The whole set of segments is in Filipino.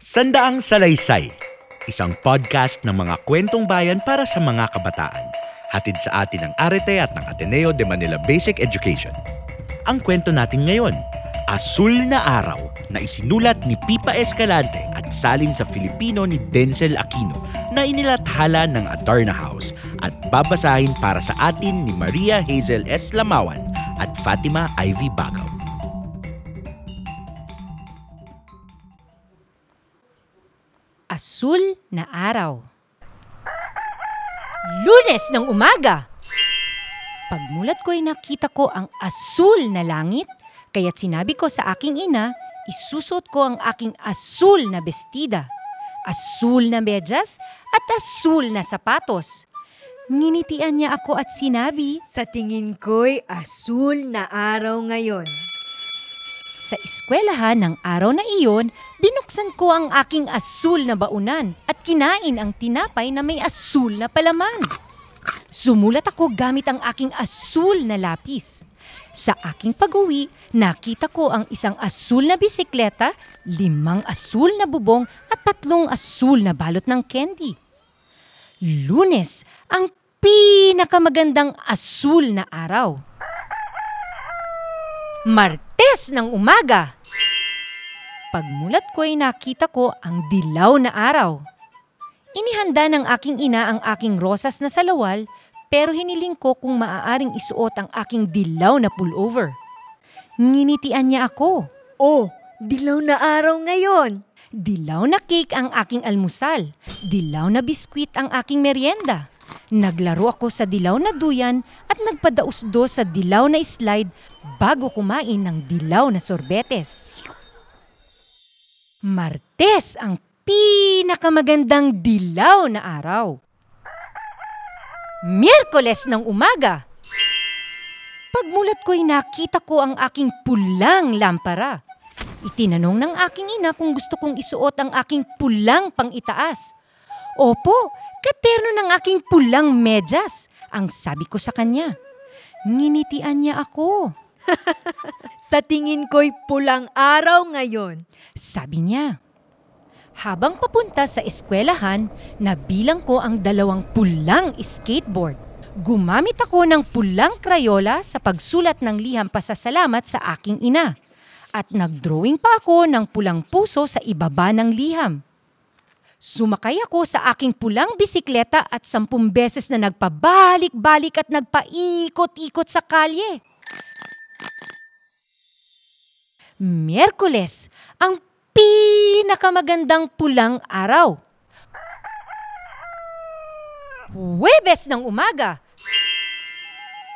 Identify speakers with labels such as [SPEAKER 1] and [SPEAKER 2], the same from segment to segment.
[SPEAKER 1] Sandaang Salaysay, isang podcast ng mga kwentong bayan para sa mga kabataan. Hatid sa atin ng Arete at ng Ateneo de Manila Basic Education. Ang kwento natin ngayon, Asul na Araw na isinulat ni Pipa Escalante at salin sa Filipino ni Denzel Aquino na inilathala ng Adarna House at babasahin para sa atin ni Maria Hazel S. Lamawan at Fatima Ivy Bagaw.
[SPEAKER 2] Asul na araw. Lunes ng umaga! Pagmulat ko'y nakita ko ang asul na langit, kaya't sinabi ko sa aking ina, isusot ko ang aking asul na bestida, asul na medyas at asul na sapatos. Nginitian niya ako at sinabi,
[SPEAKER 3] Sa tingin ko'y asul na araw ngayon.
[SPEAKER 2] Sa eskwelahan ng araw na iyon, binuksan ko ang aking asul na baunan at kinain ang tinapay na may asul na palaman. Sumulat ako gamit ang aking asul na lapis. Sa aking pag-uwi, nakita ko ang isang asul na bisikleta, limang asul na bubong at tatlong asul na balot ng candy. Lunes, ang pinakamagandang asul na araw. Martes ng umaga. Pagmulat ko ay nakita ko ang dilaw na araw. Inihanda ng aking ina ang aking rosas na salawal pero hiniling ko kung maaaring isuot ang aking dilaw na pullover. Nginitian niya ako.
[SPEAKER 3] Oh, dilaw na araw ngayon.
[SPEAKER 2] Dilaw na cake ang aking almusal. Dilaw na biskwit ang aking merienda. Naglaro ako sa dilaw na duyan at nagpadausdo sa dilaw na slide bago kumain ng dilaw na sorbetes. Martes ang pinakamagandang dilaw na araw. Miyerkules ng umaga. Pagmulat ko'y nakita ko ang aking pulang lampara. Itinanong ng aking ina kung gusto kong isuot ang aking pulang pang-itaas. Opo, katerno ng aking pulang medyas, ang sabi ko sa kanya. Nginitian niya ako.
[SPEAKER 3] Sa tingin ko'y pulang araw ngayon.
[SPEAKER 2] Sabi niya. Habang papunta sa eskwelahan, nabilang ko ang dalawang pulang skateboard. Gumamit ako ng pulang krayola sa pagsulat ng liham pasasalamat sa aking ina. At nagdrawing pa ako ng pulang puso sa ibaba ng liham. Sumakay ako sa aking pulang bisikleta at sampung beses na nagpabalik-balik at nagpaikot-ikot sa kalye. Miyerkules, ang pinakamagandang pulang araw. Huwebes ng umaga.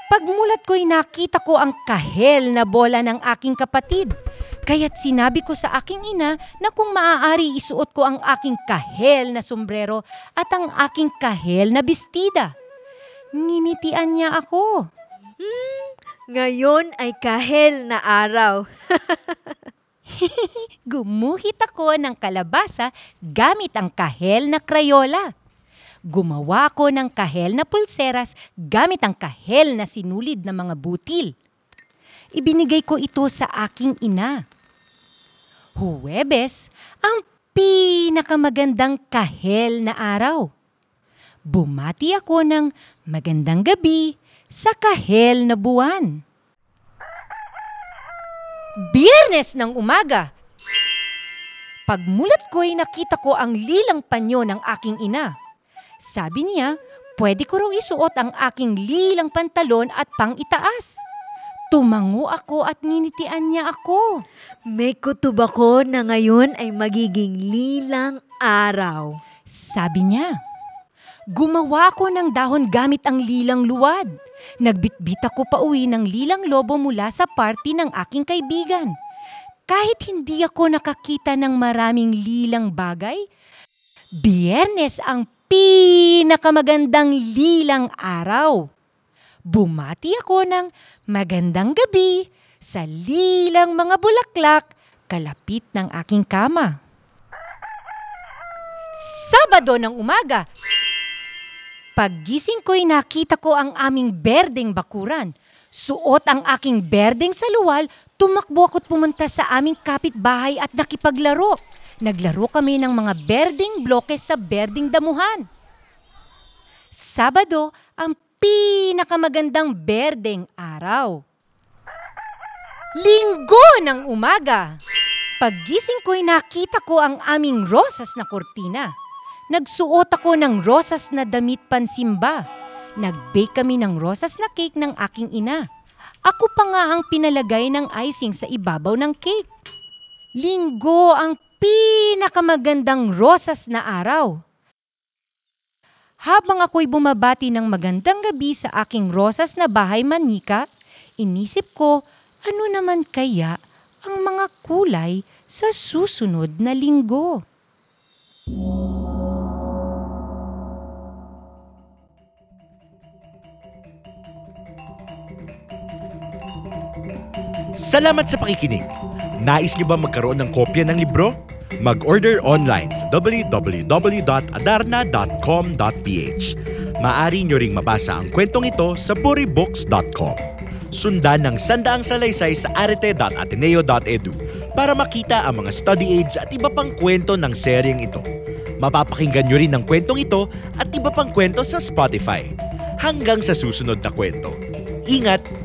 [SPEAKER 2] Pagmulat ko'y nakita ko ang kahel na bola ng aking kapatid. Kaya't sinabi ko sa aking ina na kung maaari isuot ko ang aking kahel na sombrero at ang aking kahel na bestida. Nginitian niya ako.
[SPEAKER 3] Ngayon ay kahel na araw.
[SPEAKER 2] Gumuhit ako ng kalabasa gamit ang kahel na krayola. Gumawa ko ng kahel na pulseras gamit ang kahel na sinulid na mga butil. Ibinigay ko ito sa aking ina. Huwebes, ang pinakamagandang kahel na araw. Bumati ako ng magandang gabi sa kahel na buwan. Biyernes ng umaga. Pagmulat ko'y nakita ko ang lilang panyo ng aking ina. Sabi niya, pwede ko raw isuot ang aking lilang pantalon at pang itaas. Tumango ako at ninitian niya ako.
[SPEAKER 3] May kutob ako na ngayon ay magiging lilang araw.
[SPEAKER 2] Sabi niya. Gumawa ko ng dahon gamit ang lilang luwad. Nagbitbit ako pa uwi ng lilang lobo mula sa party ng aking kaibigan. Kahit hindi ako nakakita ng maraming lilang bagay, biyernes ang pinakamagandang lilang araw. Bumati ako ng magandang gabi sa lilang mga bulaklak kalapit ng aking kama. Sabado ng umaga, Paggising ko'y nakita ko ang aming berdeng bakuran. Suot ang aking berdeng saluwal, tumakbo ako't pumunta sa aming kapitbahay at nakipaglaro. Naglaro kami ng mga berdeng bloke sa berdeng damuhan. Sabado, ang pinakamagandang berdeng araw. Linggo ng umaga. Paggising ko'y nakita ko ang aming rosas na kortina. Nagsuot ako ng rosas na damit pansimba. Nag-bake kami ng rosas na cake ng aking ina. Ako pa nga ang pinalagay ng icing sa ibabaw ng cake. Linggo ang pinakamagandang rosas na araw. Habang ako'y bumabati ng magandang gabi sa aking rosas na bahay manika, inisip ko ano naman kaya ang mga kulay sa susunod na linggo.
[SPEAKER 1] Salamat sa pakikinig. Nais niyo ba magkaroon ng kopya ng libro? Mag-order online sa www.adarna.com.ph. Maaari niyo ring mabasa ang kwentong ito sa buribooks.com. Sundan ng sandaang salaysay sa arete.ateneo.edu para makita ang mga study aids at iba pang kwento ng seryeng ito. Mapapakinggan niyo rin ang kwentong ito at iba pang kwento sa Spotify. Hanggang sa susunod na kwento. Ingat!